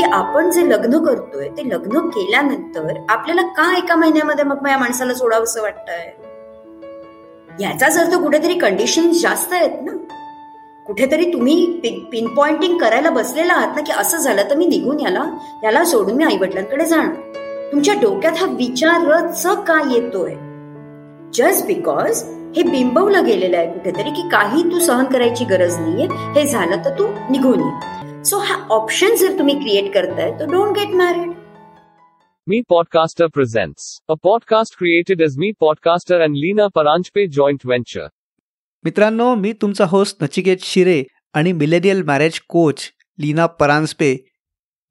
की आपण जे लग्न करतोय ते लग्न केल्यानंतर आपल्याला का एका महिन्यामध्ये मग या माणसाला सोडावंसं वाटतंय? याचाच अर्थ कुठेतरी कंडिशन जास्त आहेत ना कुठेतरी तुम्ही पिन पॉइंटिंग करायला बसलेला आहात ना की असं झालं तर मी निघून याला याला सोडून मी आई वडिलांकडे जाणार. तुमच्या डोक्यात हा विचारच का येतोय? जस्ट बिकॉज हे बिंबवलं गेलेलं आहे कुठेतरी की काही तू सहन करायची गरज नाहीये हे झालं तर तू निघून ये. सो हा ऑप्शन जर तुम्ही क्रिएट करताय तर don't get married Me Podcaster presents. A podcast created as Me Podcaster and Lena Paranjpe joint venture. मित्रांनो मी तुमचा होस्ट नचिकेत शिरे आणि millennial marriage coach Leena Paranjape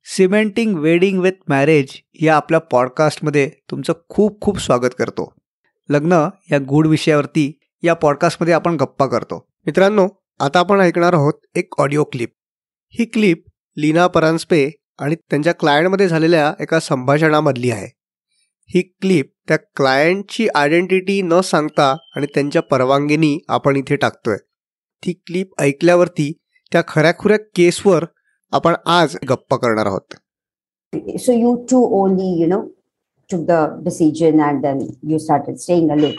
cementing wedding with marriage या आपल्या पॉडकास्टमध्ये तुमचं खूप खूप स्वागत करतो. लग्न या गूढ विषयावरती या पॉडकास्टमध्ये आपण गप्पा करतो. मित्रांनो आता आपण ऐकणार आहोत एक ऑडिओ क्लिप ही क्लिप लीना परांजपे आणि त्यांच्या क्लायंटमध्ये झालेल्या एका संभाषणामधली आहे ही क्लिप त्या क्लायंटची आयडेंटिटी न सांगता आणि त्यांच्या परवानगीनी आपण इथे टाकतोय ती क्लिप ऐकल्यावरती त्या खऱ्याखुऱ्या केसवर आपण आज गप्पा करणार आहोत So you two only, you know, took the decision and then you started staying alone.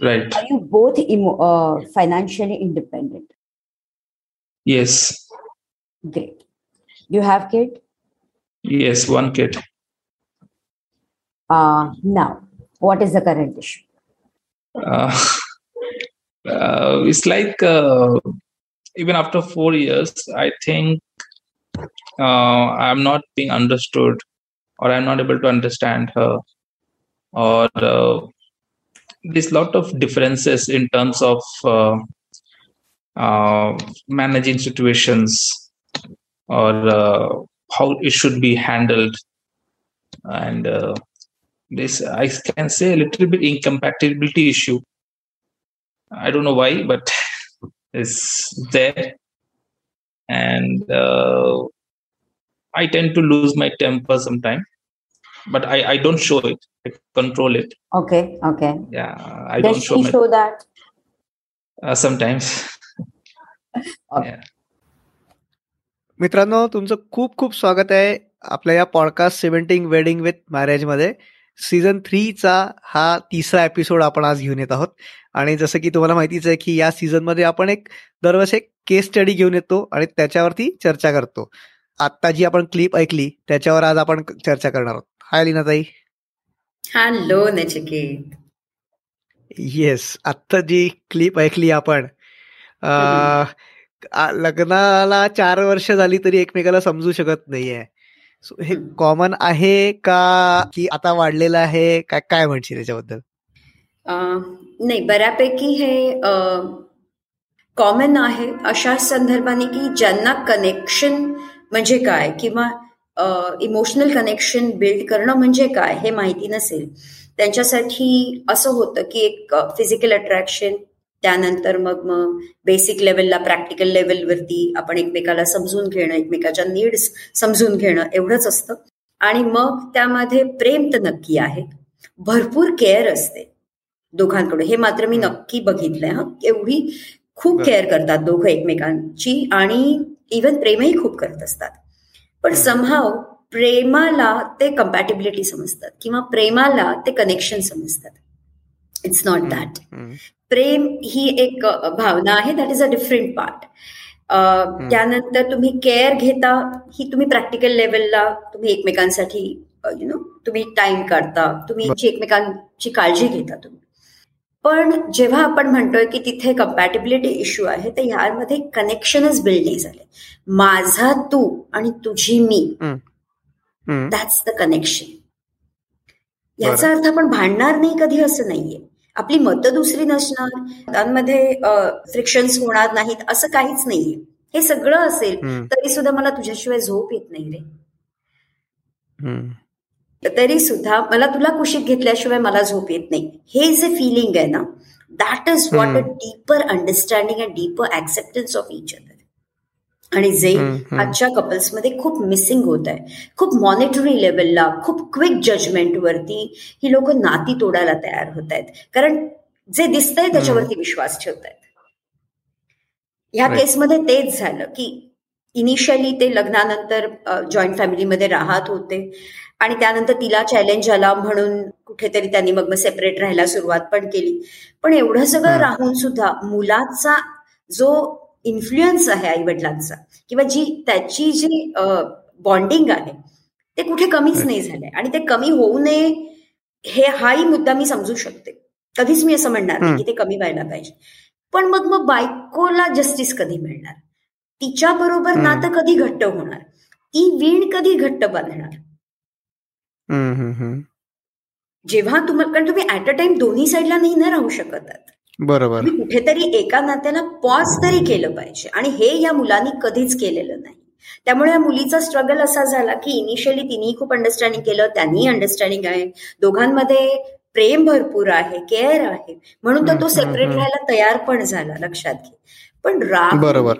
Right. Are you both emo- uh, financially independent? Yes. Great. You have kid? Yes. One kid. Uh, now, what is the current issue? Uh, uh, it's like uh, even after four years, I think uh, I'm not being understood, or I'm not able to understand her, or uh, there's a lot of differences in terms of uh, uh, managing situations or uh, how it should be handled, and uh, this I can say a little bit incompatibility issue. I don't know why, but it's there, and uh, I tend to lose my temper sometimes, but I, I don't show it. I control it. Okay, okay. Yeah, I Does don't show she show that? uh, sometimes. Okay. yeah. मित्रांनो तुमचं खूप खूप स्वागत आहे आपल्या या podcast cementing wedding with मॅरेजमध्ये season थ्रीचा हा तिसरा एपिसोड आपण आज घेऊन येत आहोत. आणि जसं की तुम्हाला माहितीच आहे की या सीझनमध्ये आपण एक दरवर्षी एक केस स्टडी घेऊन येतो आणि त्याच्यावरती चर्चा करतो. आत्ता जी आपण क्लिप ऐकली त्याच्यावर आज आपण चर्चा करणार आहोत. हाय लीनाताई. हॅलो नचिकेत येस आत्ता जी क्लिप ऐकली आपण लग्नाला चार वर्ष झाली तरी एकमेकाला समजू शकत नाहीये. So, हे कॉमन आहे का की आता वाढलेलं आहे? काय काय म्हणशील याच्याबद्दल? नाही बऱ्यापैकी हे कॉमन आहे अशा संदर्भाने की ज्यांना कनेक्शन म्हणजे काय किंवा इमोशनल कनेक्शन बिल्ड करणं म्हणजे काय हे माहिती नसेल. त्यांच्यासाठी असं होतं की एक फिजिकल अट्रॅक्शन त्यानंतर मग मग बेसिक लेवलला प्रॅक्टिकल लेवलवरती आपण एकमेकाला समजून घेणं एकमेकाच्या नीड्स समजून घेणं एवढंच असतं. आणि मग त्यामध्ये प्रेम तर नक्की आहे. भरपूर केअर असते दोघांकडून. हे मात्र मी नक्की बघितलंय हा. एवढी खूप. केअर करतात दोघं एकमेकांची आणि इवन प्रेमही खूप करत असतात. पण. समहाव प्रेमाला ते कम्पॅटेबिलिटी समजतात किंवा प्रेमाला ते कनेक्शन समजतात. इट्स नॉट दॅट प्रेम ही एक भावना आहे. That is a different part त्यानंतर तुम्ही केअर घेता ही तुम्ही प्रॅक्टिकल लेवलला तुम्ही एकमेकांसाठी यु नो तुम्ही टाइम काढता. तुम्ही एकमेकांची काळजी घेता तुम्ही. पण जेव्हा आपण म्हणतोय की तिथे कम्पॅटेबिलिटी इश्यू आहे तर ह्यामध्ये कनेक्शनच बिल्ड नाही झाले. माझा तू आणि तुझी मी. दॅट्स द कनेक्शन याचा अर्थ आपण भांडणार नाही कधी असं नाहीये. आपली मतं दुसरी नसणार मतांमध्ये फ्रिक्शन्स होणार नाहीत असं काहीच नाहीये. हे सगळं असेल. तरी सुद्धा मला तुझ्याशिवाय झोप येत नाही रे. तरी सुद्धा मला तुला कुशीत घेतल्याशिवाय मला झोप येत नाही. हे जे फिलिंग आहे ना that is what a deeper understanding and deeper acceptance of each other आणि जे. आजच्या कपल्समध्ये खूप मिसिंग होत आहे. खूप मॉनिटरी लेवलला खूप क्विक जजमेंट वरती ही लोक नाती तोडायला तयार होत आहेत. कारण जे दिसतंय त्याच्यावरती विश्वास ठेवत आहेत ह्या. केसमध्ये तेच झालं की इनिशियली ते लग्नानंतर जॉईंट फॅमिलीमध्ये राहत होते. आणि त्यानंतर तिला चॅलेंज आला म्हणून कुठेतरी त्यांनी मग सेपरेट राहायला सुरुवात पण केली. पण एवढं सगळं राहून सुद्धा मुलाचा जो इन्फ्लुएन्स आहे आई वडिलांचा किंवा जी त्याची जी बॉन्डिंग आहे ते कुठे कमीच नाही झालंय. आणि ते कमी होऊ नये हे हाही मुद्दा मी समजू शकते. कधीच मी असं म्हणणार नाही की ते कमी व्हायला पाहिजे. पण मग मग बायकोला जस्टिस कधी मिळणार? तिच्या बरोबर नातं कधी घट्ट होणार? ती वीण कधी घट्ट बांधणार जेव्हा तुम्हाला कारण तुम्ही ऍट अ टाइम दोन्ही साईडला नाही ना राहू शकत बरोबर. कुठेतरी एका नात्याला पॉज तरी केलं पाहिजे. आणि हे या मुलांनी कधीच केलेलं नाही. त्यामुळे या मुलीचा स्ट्रगल असा झाला की इनिशियली तिने खूप अंडरस्टँडिंग केलं त्यांनी अंडरस्टँडिंग आहे. दोघांमध्ये प्रेम भरपूर आहे केअर आहे. म्हणून तर तो सेपरेट राहायला तयार पण झाला लक्षात घे. पण राग बरोबर.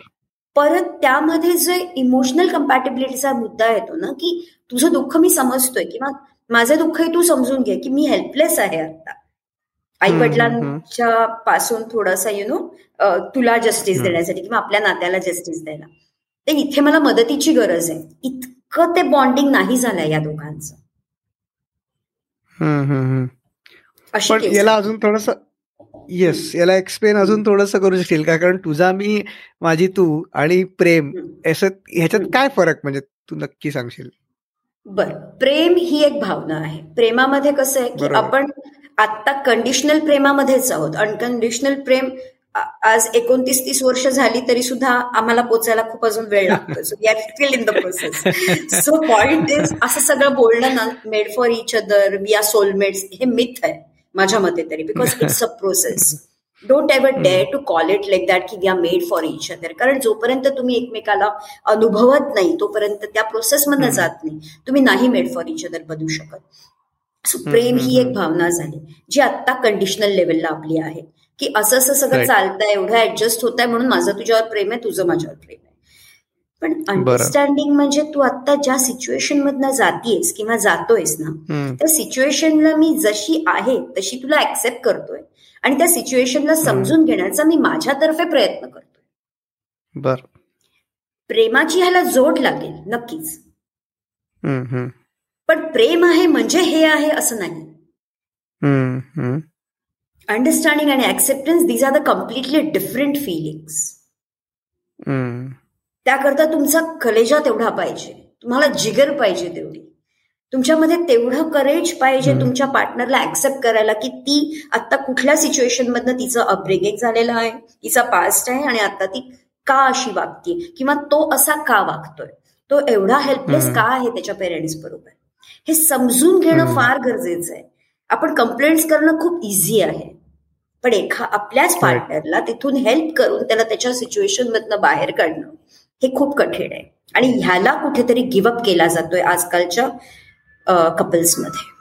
परत त्यामध्ये जे इमोशनल कम्पॅटेबिलिटीचा मुद्दा येतो ना की तुझं दुःख मी समजतोय किंवा माझं दुःखही तू समजून घे की मी हेल्पलेस आहे आता आई वडिलांच्या पासून थोडासा यु नो तुला जस्टिस देण्यासाठी किंवा आपल्या नात्याला जस्टिस द्यायला. ते इथे मला मदतीची गरज आहे. इतकं ते बॉन्डिंग नाही झालंय या दोघांचं. पण याला अजून थोडस येस याला एक्सप्लेन अजून थोडस करू शकशील का? कारण तुझा मी माझी तू आणि प्रेम ह्याच्यात काय फरक म्हणजे तू नक्की सांगशील? बर प्रेम ही एक भावना आहे. प्रेमामध्ये कसं आहे की आपण आता कंडिशनल प्रेमामध्येच आहोत. अनकंडिशनल प्रेम आज एकोणतीस तीस वर्ष झाली तरी सुद्धा आम्हाला पोचायला खूप अजून वेळ लागतो so we are still in the process so point is असं सगळं बोलणं ना made for each other we are soulmates हे मिथ आहे माझ्या मते तरी. Because it's a process don't ever dare to call it like that की we are made for each other कारण जोपर्यंत तुम्ही एकमेकाला अनुभवत नाही तोपर्यंत त्या प्रोसेसमधनं जात नाही. तुम्ही नाही मेड फॉर इच अदर बनू शकत. सो प्रेम ही एक भावना झाली जी आत्ता कंडिशनल लेवलला आपली आहे की असं असं सगळं चालतंय एवढं ऍडजस्ट होत आहे म्हणून माझं तुझ्यावर प्रेम आहे तुझं माझ्यावर प्रेम आहे. पण अंडरस्टँडिंग म्हणजे तू आता ज्या सिच्युएशन मधनं जातीयस किंवा जातोयस ना त्या सिच्युएशनला मी जशी आहे तशी तुला ऍक्सेप्ट करतोय आणि त्या सिच्युएशनला समजून घेण्याचा मी माझ्यातर्फे प्रयत्न करतोय. बर. प्रेमाची ह्याला जोड लागेल नक्कीच. पण प्रेम आहे म्हणजे हे आहे असं नाही. अंडरस्टँडिंग आणि acceptance these are the completely different feelings त्याकरता तुमचा कलेजा तेवढा पाहिजे. तुम्हाला जिगर पाहिजे तेवढी. तुमच्यामध्ये तेवढं करेज पाहिजे तुमच्या पार्टनरला ऍक्सेप्ट करायला की ती आता कुठल्या सिच्युएशन मधनं तिचं अपब्रिंगिंग झालेलं आहे तिचा पास्ट आहे आणि आता ती का अशी वागते किंवा तो असा का वागतोय? तो एवढा हेल्पलेस का आहे त्याच्या पेरेंट्स बरोबर? हे समजून घेणं फार गरजेचं आहे. आपण कंप्लेंट्स करणं खूप इझी आहे. पण एखा आपल्याच पार्टनरला तिथून हेल्प करून त्याला त्याच्या सिच्युएशन मधनं बाहेर काढणं हे खूप कठीण आहे. आणि ह्याला कुठेतरी गिवअप केला जातोय आजकालच्या कपल्समध्ये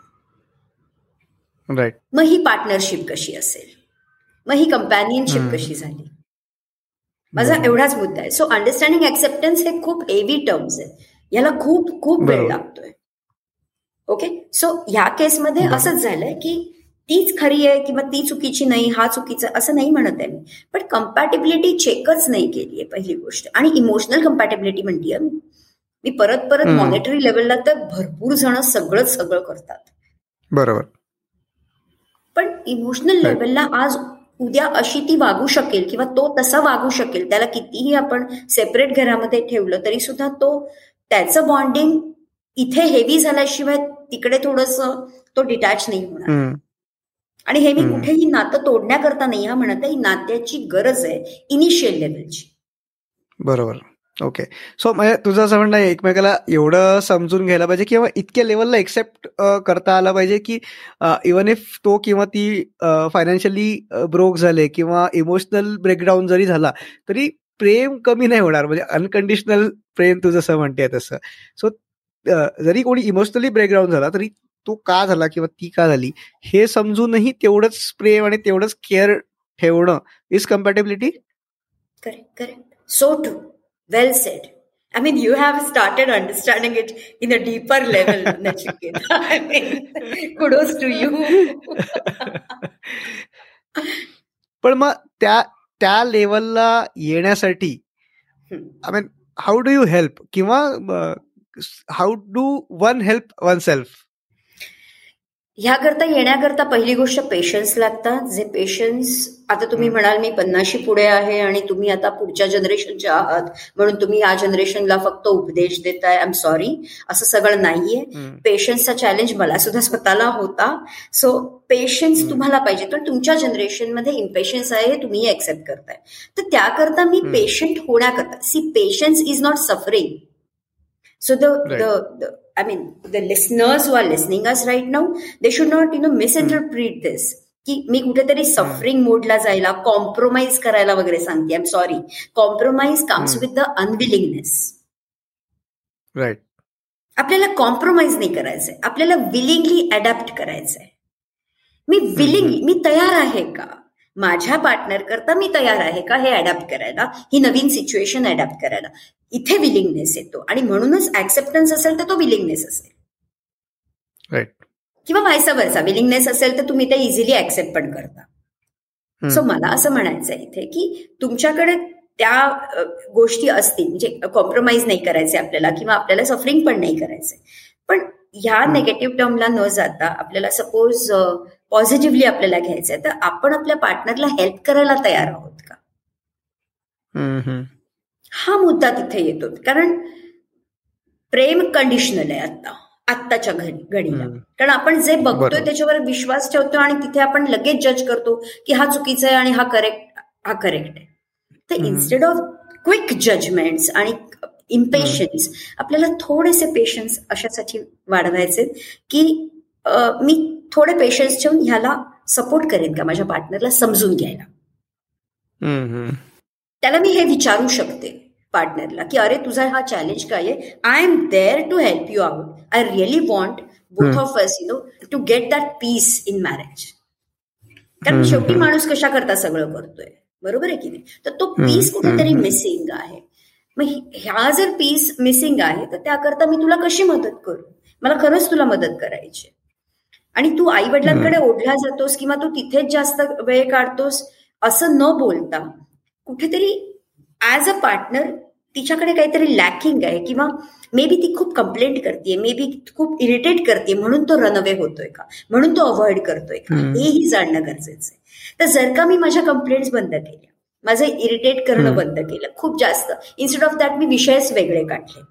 राईट मग ही पार्टनरशिप कशी असेल? मग ही कंपॅनियनशिप कशी झाली? माझा एवढाच मुद्दा आहे. सो अंडरस्टँडिंग ऍक्सेप्टन्स हे खूप हेवी टर्म्स आहेत. याला खूप खूप वेळ लागतोय. ओके सो ह्या केसमध्ये असंच झालंय की तीच खरी आहे किंवा ती चुकीची नाही हा चुकीचा असं नाही म्हणत आहे मी. पण कम्पॅटेबिलिटी चेकच नाही केली आहे पहिली गोष्ट. आणि इमोशनल कम्पॅटेबिलिटी म्हणतीये मी. मी परत परत मॉनिटरी लेवलला तर भरपूर जण सगळंच सगळं करतात. बरोबर. पण इमोशनल लेवलला आज उद्या अशी ती वागू शकेल किंवा तो तसा वागू शकेल त्याला कितीही आपण सेपरेट घरामध्ये ठेवलं तरी सुद्धा तो त्याचं बॉन्डिंग इथे हेवी झाल्याशिवाय तिकडे थोडस तो डिटॅच नाही होणार. आणि हे मी कुठेही नातं तोडण्याकरता नाही हा म्हणत आहे नात्याची गरज आहे इनिशियल लेवलची बरोबर. ओके. सो म्हणजे तुझं असं म्हणणं आहे एकमेकाला एवढं समजून घ्यायला पाहिजे किंवा इतक्या लेवलला एक्सेप्ट करता आला पाहिजे की इवन इफ तो किंवा ती फायनान्शियली ब्रोक झाले किंवा इमोशनल ब्रेकडाऊन जरी झाला तरी प्रेम कमी नाही होणार. म्हणजे अनकंडिशनल प्रेम तू जसं म्हणते तसं. सो जरी कोणी इमोशनली ब्रेकडाऊन झाला तरी तो का झाला किंवा ती का झाली हे समजूनही तेवढंच प्रेम आणि तेवढंच केअर ठेवणं is compatibility correct correct so true well said I mean, you have started understanding it in a deeper level, Nachiket. I mean, kudos to you. पण मग त्या त्या लेवलला येण्यासाठी I mean how do you help किंवा how do one help oneself ह्याकरता येण्याकरता पहिली गोष्ट पेशन्स लागतात. जे पेशन्स आता तुम्ही म्हणाल मी पन्नाशी पुढे आहे आणि तुम्ही आता पुढच्या जनरेशनचे आहात. म्हणून तुम्ही या जनरेशनला फक्त उपदेश देताय आय एम सॉरी असं सगळं नाहीये. पेशन्सचा चॅलेंज मला सुद्धा स्वतःला होता. सो पेशन्स तुम्हाला पाहिजे. तर तुमच्या जनरेशनमध्ये इम्पेशन्स आहे हे तुम्ही एक्सेप्ट करताय. तर त्याकरता मी पेशंट होण्याकरता see patience is not suffering so the the I mean, the listeners who are listening us right now, they should not, you know, misinterpret this. की मी कुठेतरी सफरिंग मोडला जायला कॉम्प्रोमाइज करायला वगैरे सांगते. I am sorry compromise comes with the unwillingness right आपल्याला compromise नाही करायचंय. आपल्याला विलिंगली अडॅप्ट करायचंय. मी विलिंगली मी तयार आहे का? माझ्या पार्टनर करता मी तयार आहे का हे अडॅप्ट करायला? ही नवीन सिच्युएशन अडॅप्ट करायला. इथे विलिंगनेस येतो. आणि म्हणूनच ऍक्सेप्टन्स असेल तर तो विलिंगनेस असेल. किंवा व्हायसा वर्सा विलिंगनेस असेल तर तुम्ही ते इझिली ऍक्सेप्ट पण करता. सो मला असं म्हणायचं इथे की तुमच्याकडे त्या गोष्टी असतील म्हणजे कॉम्प्रोमाइज नाही करायचे आपल्याला किंवा आपल्याला सफरिंग पण नाही करायचे पण ह्या नेगेटिव्ह टर्मला न जाता आपल्याला सपोज पॉझिटिव्हली आपल्याला घ्यायचंय तर आपण आपल्या पार्टनरला हेल्प करायला तयार आहोत का? हा मुद्दा तिथे येतो. कारण प्रेम कंडिशनल आहे आता आत्ताच्या घडीला. कारण आपण जे बघतोय त्याच्यावर विश्वास ठेवतो आणि तिथे आपण लगेच जज करतो की हा चुकीचा आहे आणि हा करेक्ट हा करेक्ट आहे. तर इन्स्टेड ऑफ क्विक जजमेंट्स आणि इम्पेशन्स आपल्याला थोडेसे पेशन्स अशासाठी वाढवायचे की मी थोडे पेशन्स ठेवून ह्याला सपोर्ट करेन का माझ्या पार्टनरला समजून घ्यायला. त्याला मी हे विचारू शकते पार्टनरला की अरे तुझा हा चॅलेंज काय आहे? I am there to help you out I really want both of us you know to get that peace in marriage कारण शेवटी माणूस कशा करता सगळं करतोय? बरोबर आहे की नाही? तर तो पीस कुठेतरी मिसिंग आहे. मग ह्या जर पीस मिसिंग आहे तर त्याकरता मी तुला कशी मदत करू? मला खरंच तुला मदत करायची आणि तू आई वडिलांकडे ओढला जातोस किंवा तू तिथेच जास्त वेळ काढतोस असं न बोलता कुठेतरी ऍज अ पार्टनर तिच्याकडे काहीतरी लॅकिंग आहे किंवा मे बी ती खूप कंप्लेंट करते मे बी खूप इरिटेट करते म्हणून तो रनअवे होतोय का? म्हणून तो अवॉइड करतोय का? हेही जाणणं गरजेचं आहे. तर जर का मी माझ्या कंप्लेंट्स बंद केल्या माझं इरिटेट करणं बंद केलं खूप जास्त इन्स्टेड ऑफ दॅट मी विषयच वेगळे काढले.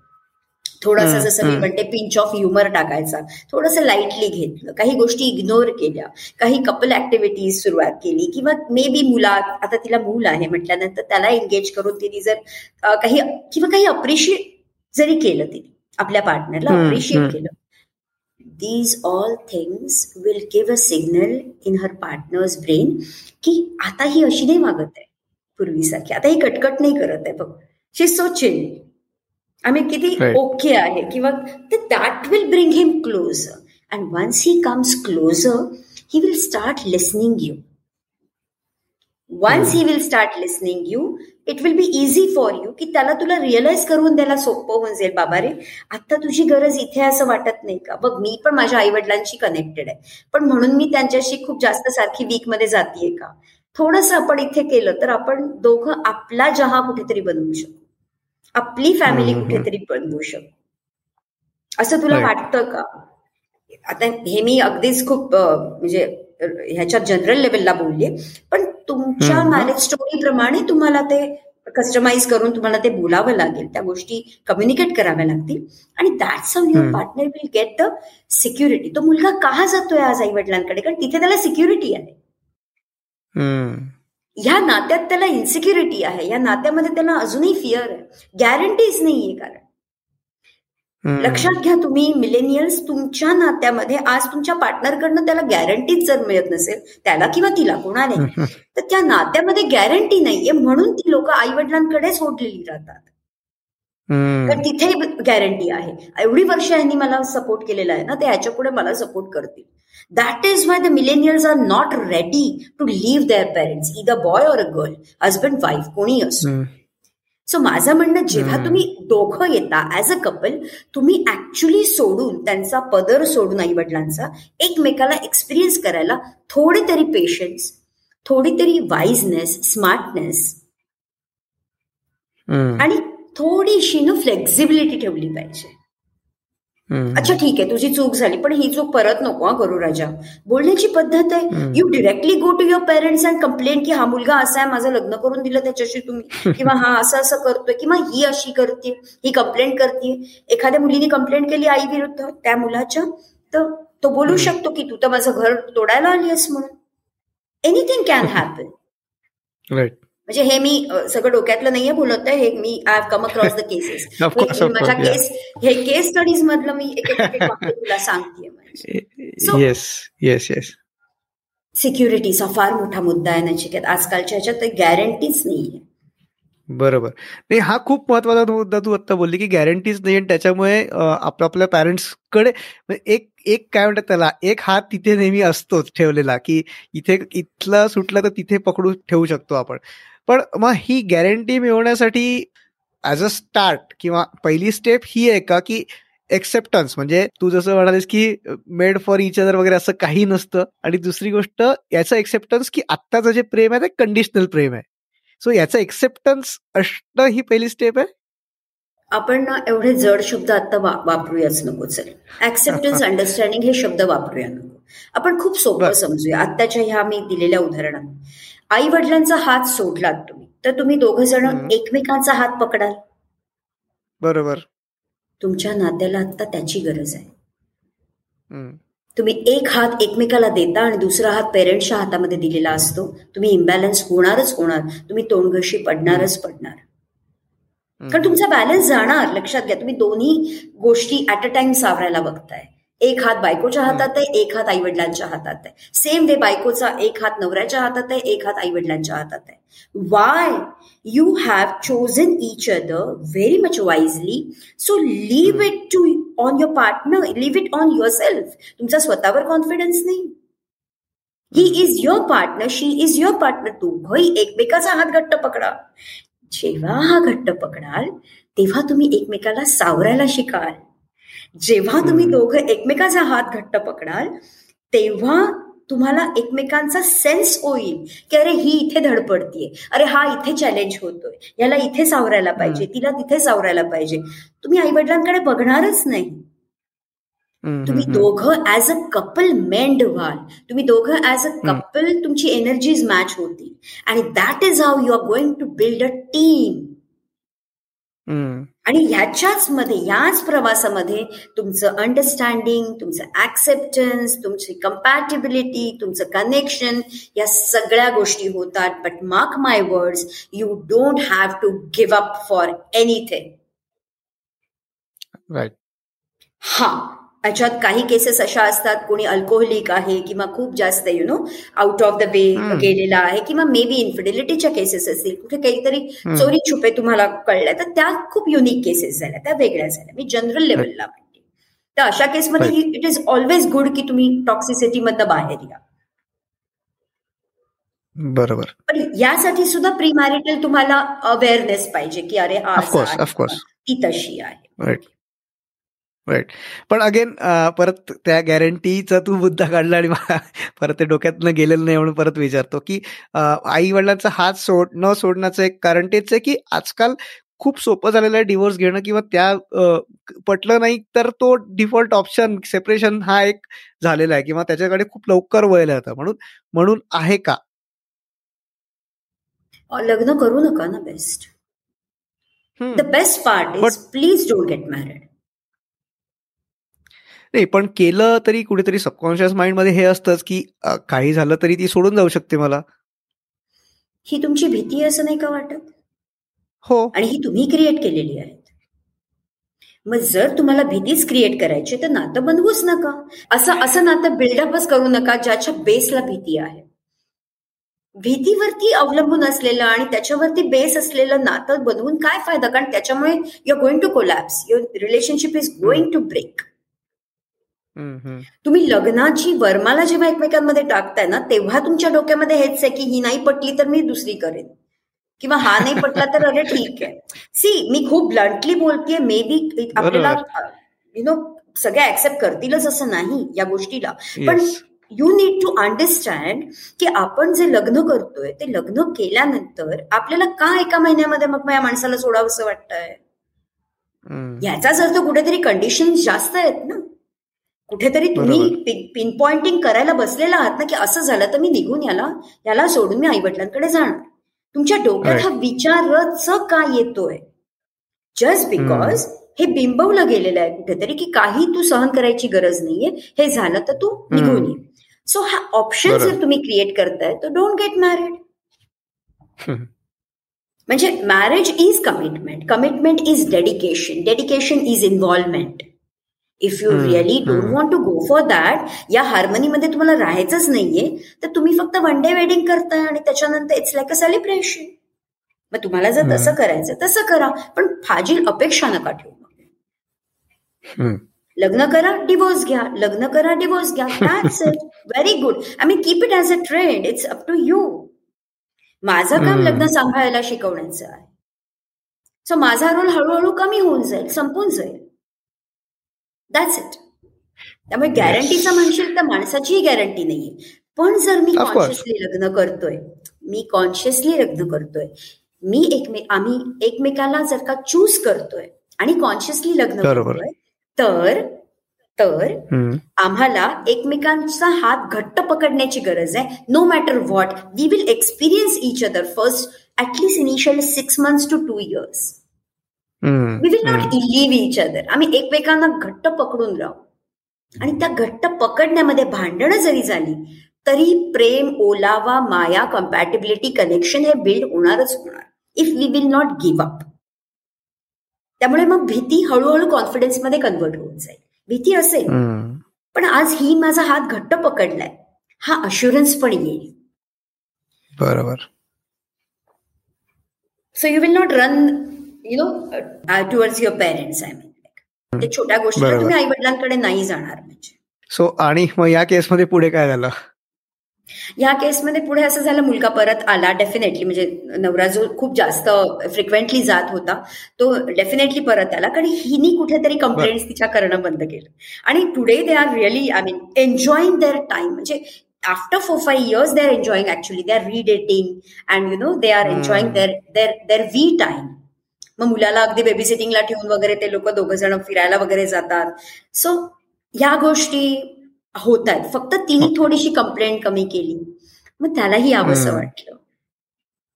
थोडंसं जसं मी म्हणते पिंच ऑफ ह्युमर टाकायचा. थोडंसं लाईटली घेतलं. काही गोष्टी इग्नोर केल्या. काही कपल ऍक्टिव्हिटीज सुरुवात केली. किंवा मे बी मुलात आता तिला मूल आहे म्हटल्यानंतर त्याला एंगेज करून तिने जर काही किंवा काही अप्रिशिएट जरी केलं तिने आपल्या पार्टनरला अप्रिशिएट केलं. These all things will give a signal in her partner's brain की आता ही अशी नाही वागत आहे. पूर्वीसारखी. आता ही कटकट नाही करत आहे. बघ. शी सो चिल आम्ही किती ओके आहे. किंवा that will bring him closer and once he comes closer he will start listening you once he will start listening you it will be easy for you की त्याला तुला realise करून द्यायला सोपं होऊन जाईल. बाबा रे आता तुझी गरज इथे असं वाटत नाही का? बघ मी पण माझ्या आई वडिलांशी कनेक्टेड आहे. पण म्हणून मी त्यांच्याशी खूप जास्त सारखी वीकमध्ये जातीये का? थोडस आपण इथे केलं तर आपण दोघं आपला जहा कुठेतरी बनवू शकू आपली फॅमिली कुठेतरी बनवू शकू. असं तुला वाटतं का? आता हे मी अगदीच खूप म्हणजे ह्याच्या जनरल लेवलला बोलले पण तुमच्या मॅरेज स्टोरी प्रमाणे तुम्हाला ते कस्टमाइज करून तुम्हाला ते बोलावं लागेल. त्या गोष्टी कम्युनिकेट कराव्या लागतील. आणि that's how your partner will get the security तो मुलगा का जातोय आज आई वडिलांकडे कारण तिथे त्याला सिक्युरिटी आहे. ह्या नात्यात त्याला इन्सिक्युरिटी आहे. या नात्यामध्ये त्याला अजूनही फिअर आहे. गॅरंटीज नाहीये कारण. लक्षात घ्या तुम्ही मिलेनियल्स तुमच्या नात्यामध्ये आज तुमच्या पार्टनरकडनं त्याला गॅरंटीज जर मिळत नसेल त्याला किंवा तिला कोणाला तर त्या नात्यामध्ये गॅरंटी नाहीये. म्हणून ती लोक आई वडिलांकडे सोडलेली राहतात. तर तिथे गॅरंटी आहे. एवढी वर्ष यांनी मला सपोर्ट केलेला आहे ना ते ह्याच्या पुढे मला सपोर्ट करतील. That is why the millennials are not ready to leave their parents either boy or a girl husband wife कोणी असो. सो माझं म्हणणं जेव्हा तुम्ही दोघं येता ऍज अ कपल तुम्ही ऍक्च्युली सोडून त्यांचा पदर सोडून आई वडिलांचा एकमेकाला एक्सपिरियन्स करायला थोडे तरी पेशन्स थोडी तरी वाईजनेस स्मार्टनेस आणि थोडीशी ना फ्लेक्झिबिलिटी ठेवली पाहिजे. अच्छा ठीक आहे तुझी चूक झाली पण ही चूक परत नको हा करू राजा. बोलण्याची पद्धत आहे. You directly go to your parents and complain की हा मुलगा असा आहे माझं लग्न करून दिलं त्याच्याशी तुम्ही. किंवा हा असं असं करतोय किंवा ही अशी करते ही कंप्लेंट करते एखाद्या मुलीने कंप्लेंट केली आई विरुद्ध त्या मुलाच्या तर तो बोलू शकतो की तू तर माझं घर तोडायला आली आहेस म्हणून. एनिथिंग कॅन हॅपन राईट म्हणजे हे मी सगळं डोक्यातलं नाहीये बोलत आहे हे मी I have come across the cases माझ्या केस हे केस स्टडीज मधलं मी एक तुला सांगते येस येस येस सिक्युरिटीचा फार मोठा मुद्दा आहे नचिकेत. आजकालच्या ह्याच्यात गॅरंटीच नाहीये. बरोबर. नाही हा खूप महत्त्वाचा मुद्दा तू आता बोलली की गॅरंटीज नाही आणि त्याच्यामुळे आपल्या आपल्या पॅरेंट्सकडे एक एक काय म्हणतात त्याला एक हात तिथे नेहमी असतोच ठेवलेला की इथे इथलं सुटलं तर तिथे पकडू ठेवू शकतो आपण. पण मग ही गॅरंटी मिळवण्यासाठी ऍज अ स्टार्ट किंवा पहिली स्टेप ही आहे का की एक्सेप्टन्स म्हणजे तू जसं म्हणालीस की मेड फॉर इच अदर वगैरे असं काही नसतं. आणि दुसरी गोष्ट याचं एक्सेप्टन्स की आत्ताचं जे प्रेम आहे ते कंडिशनल प्रेम आहे. सो याचं एक्सेप्टन्स असणं ही पहिली स्टेप आहे? आपण ना एवढे जड शब्द आता वापरूयाच नको चल. ऍक्सेप्टन्स अंडरस्टँडिंग हे शब्द वापरूया नको. आपण खूप सोपं समजूया. आत्ताच्या ह्या मी दिलेल्या उदाहरणात. आई वडिलांचा हात सोडलात तुम्ही तर तुम्ही दोघ जण एकमेकांचा हात पकडाल. बरोबर. तुमच्या नात्याला आता त्याची गरज आहे. तुम्ही एक हात एकमेकाला देता आणि दुसरा हात पेरेंट्सच्या हातामध्ये दिलेला असतो तुम्ही इम्बॅलन्स होणारच होणार तुम्ही तोंडघशी पडणारच पडणार. कारण तुमचा बॅलन्स जाणार लक्षात घ्या तुम्ही दोन्ही गोष्टी ऍट अ टाइम सावरायला बघताय. एक हात बायकोच्या हातात आहे एक हात आईवडिलांच्या हातात आहे. सेम वे बायकोचा एक हात नवऱ्याच्या हातात आहे एक हात आईवडिलांच्या हातात आहे. Why you have chosen each other very much wisely so leave it to on your partner leave it on yourself तुमचा स्वतःवर कॉन्फिडन्स नाही. He is your partner she is your partner तू भाई एकमेकाचा हात घट्ट पकडा. जेव्हा हा घट्ट पकडाल तेव्हा तुम्ही एकमेकाला सावरायला शिकाल. जेव्हा तुम्ही दोघं एकमेकाचा हात घट्ट पकडाल तेव्हा तुम्हाला एकमेकांचा सेन्स होईल की अरे ही इथे धडपडतीये. अरे हा इथे चॅलेंज होतोय. याला इथे सावरायला पाहिजे तिला तिथे सावरायला पाहिजे. तुम्ही आई वडिलांकडे बघणारच नाही. तुम्ही दोघं ऍज अ कपल मेंड व्हाल. तुम्ही दोघं ऍज अ कपल तुमची एनर्जीज मॅच होतील. आणि that is how you are going to build a team आणि ह्याच्याच मध्ये याच प्रवासामध्ये तुमचं अंडरस्टँडिंग तुमचं ऍक्सेप्टन्स तुमची कम्पॅटेबिलिटी तुमचं कनेक्शन या सगळ्या गोष्टी होतात. But mark my words you don't have to give up for anything right हा. याच्यात काही केसेस अशा असतात कोणी अल्कोहोलिक आहे किंवा खूप जास्त you know out of the way गेलेला आहे किंवा मे बी इन्फिडिलिटीच्या केसेस असतील. कुठे काहीतरी चोरी छुपे तुम्हाला कळल्या तर त्या खूप युनिक केसेस झाल्या त्या वेगळ्या झाल्या. मी जनरल लेवलला म्हणते. तर अशा केसमध्ये इट इज ऑलवेज गुड की तुम्ही टॉक्सिसिटी मधनं बाहेर या. बरोबर. पण यासाठी सुद्धा प्री मॅरिटल तुम्हाला अवेअरनेस पाहिजे की अरे हा ती तशी आहे. राईट पण अगेन परत त्या गॅरंटीचा तू मुद्दा काढला आणि परत ते डोक्यातनं गेलेलं नाही म्हणून परत विचारतो की आई वडिलांचा हात सोड न सोडण्याचं एक कारण तेच आहे की आजकाल खूप सोपं झालेलं आहे डिवोर्स घेणं किंवा त्या पटलं नाही तर तो डिफॉल्ट ऑप्शन सेपरेशन हा एक झालेला आहे किंवा त्याच्याकडे खूप लवकर वळलं जातं. म्हणून म्हणून आहे का? लग्न करू नका ना best the best part is please don't get married नाही पण केलं तरी कुठेतरी सबकॉन्शियस माइंडमध्ये हे असतंच की काही झालं तरी ती सोडून जाऊ शकते मला. ही तुमची भीती असं नाही का वाटत? हो. आणि ही तुम्ही क्रिएट केलेली आहेत. मग जर तुम्हाला भीतीच क्रिएट करायची तर नातं बनवूच नका. असं असं नातं बिल्डअपच करू नका ज्याच्या बेसला भीती आहे. भीतीवरती अवलंबून असलेलं आणि त्याच्यावरती बेस असलेलं नातं बनवून काय फायदा? कारण त्याच्यामुळे your going to collapse your relationship is going to break तुम्ही लग्नाची वर्माला जेव्हा एकमेकांमध्ये टाकताय ना तेव्हा तुमच्या डोक्यामध्ये हेच आहे की ही नाही पटली तर मी दुसरी करेन. किंवा हा नाही पटला तर अरे ठीक आहे. सी मी खूप ब्लंटली बोलतेय मे बी आपल्याला यु नो सगळे ऍक्सेप्ट करतीलच असं नाही या गोष्टीला. पण यू नीड टू अंडरस्टँड की आपण जे लग्न करतोय ते लग्न केल्यानंतर आपल्याला का एका महिन्यामध्ये मग या माणसाला सोडावंसं वाटतंय? याचाच अर्थ कुठेतरी कंडिशन जास्त आहेत ना कुठेतरी तुम्ही पिन पॉइंटिंग करायला बसलेला आहात ना की असं झालं तर मी निघून याला याला सोडून मी आई वडिलांकडे जाणार. तुमच्या डोक्यात हा विचारच का येतोय? जस्ट बिकॉज हे बिंबवलं गेलेलं आहे कुठेतरी की काही तू सहन करायची गरज नाहीये हे झालं तर तू निघून ये. सो हा ऑप्शन जर तुम्ही क्रिएट करताय तर डोंट गेट मॅरिड म्हणजे marriage is commitment commitment is dedication dedication is involvement if you really don't want to go for that या हार्मनीमध्ये तुम्हाला राहायचंच नाहीये तर तुम्ही फक्त वन डे वेडिंग करताय आणि त्याच्यानंतर इट्स लाईक अ सेलिब्रेशन मग तुम्हाला जर तसं करायचं तसं करा पण फाजील अपेक्षा नका ठेवू. लग्न करा डिवोर्स घ्या. लग्न करा डिवोर्स घ्या. That's it very good I mean keep it as a trend it's up to you माझं काम लग्न सांभाळायला शिकवण्याचं आहे. सो माझा रोल हळूहळू कमी होऊन जाईल संपून जाईल. दॅट्स इट त्यामुळे गॅरंटीचा म्हणशील तर माणसाचीही गॅरंटी नाहीये. पण जर मी कॉन्शियसली लग्न करतोय मी कॉन्शियसली लग्न करतोय मी एकमे आम्ही एकमेकाला जर का चूज करतोय आणि कॉन्शियसली लग्न करतोय तर तर आम्हाला एकमेकांचा हात घट्ट पकडण्याची गरज आहे. No matter what we will experience each other first at least initial six months to two years we will not leave each other आम्ही एकमेकांना घट्ट पकडून राहू. आणि त्या घट्ट पकडण्यामध्ये भांडणं जरी झाली तरी प्रेम ओलावा माया कम्पॅटेबिलिटी कनेक्शन हे बिल्ड होणारच होणार. If we will not give up त्यामुळे मग भीती हळूहळू कॉन्फिडन्समध्ये कन्वर्ट होऊन जाईल. भीती असेल पण आज ही माझा हात घट्ट पकडलाय. हा अश्युरन्स पण येईल. बरोबर. So you will not run you know towards your parents I mean ते छोट्या गोष्टी तुम्ही आई वडिलांकडे नाही जाणार म्हणजे. सो आणि मग या केसमध्ये पुढे काय झालं? या केसमध्ये पुढे असं झालं मुलगा परत आला डेफिनेटली म्हणजे नवरा जो खूप जास्त फ्रिक्वेंटली जात होता तो डेफिनेटली परत आला कारण हिनी कुठेतरी कंप्लेंट्स तिच्या करणं बंद केलं. आणि today they are really I mean enjoying their time म्हणजे after four five years they are enjoying actually they are redating and you know they are enjoying their their their we time मग मुलाला अगदी baby सिटिंगला ठेवून वगैरे ते लोक दोघं जण फिरायला वगैरे जातात. सो ह्या गोष्टी होत आहेत. फक्त तिने थोडीशी कंप्लेंट कमी केली. मग त्यालाही यावंसं वाटलं.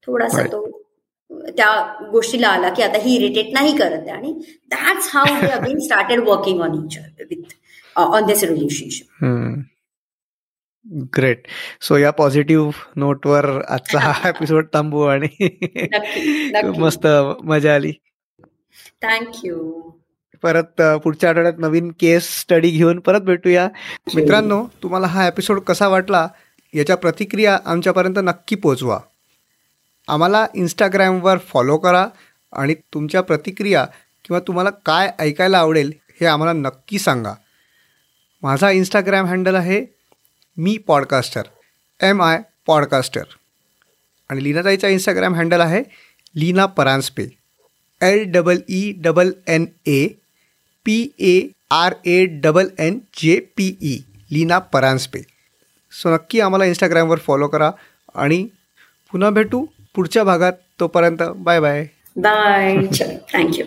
थोडासा तो त्या गोष्टीला आला की आता ही इरिटेट नाही करत आहे. आणि that's how started working on each with on this relationship great so या पॉझिटिव्ह नोटवर आजचा हा एपिसोड थांबू आणि मस्त मजा आली. थँक्यू परत पुढच्या आठवड्यात नवीन केस स्टडी घेऊन परत भेटूया. मित्रांनो तुम्हाला हा एपिसोड कसा वाटला? याच्या प्रतिक्रिया आमच्यापर्यंत नक्की पोचवा आम्हाला इंस्टाग्रामवर फॉलो करा आणि तुमच्या प्रतिक्रिया किंवा तुम्हाला काय ऐकायला आवडेल हे आम्हाला नक्की सांगा. माझा इंस्टाग्राम हँडल आहे मी पॉडकास्टर एम आय पॉडकास्टर. आणि लीनाताईचा इंस्टाग्राम हँडल आहे Leena Paranjape. L double E double N A P A R A double N J P E Leena Paranjape. So नक्की आम्हाला इंस्टाग्रामवर फॉलो करा आणि पुन्हा भेटू पुढच्या भागात तोपर्यंत बाय बाय बाय थँक्यू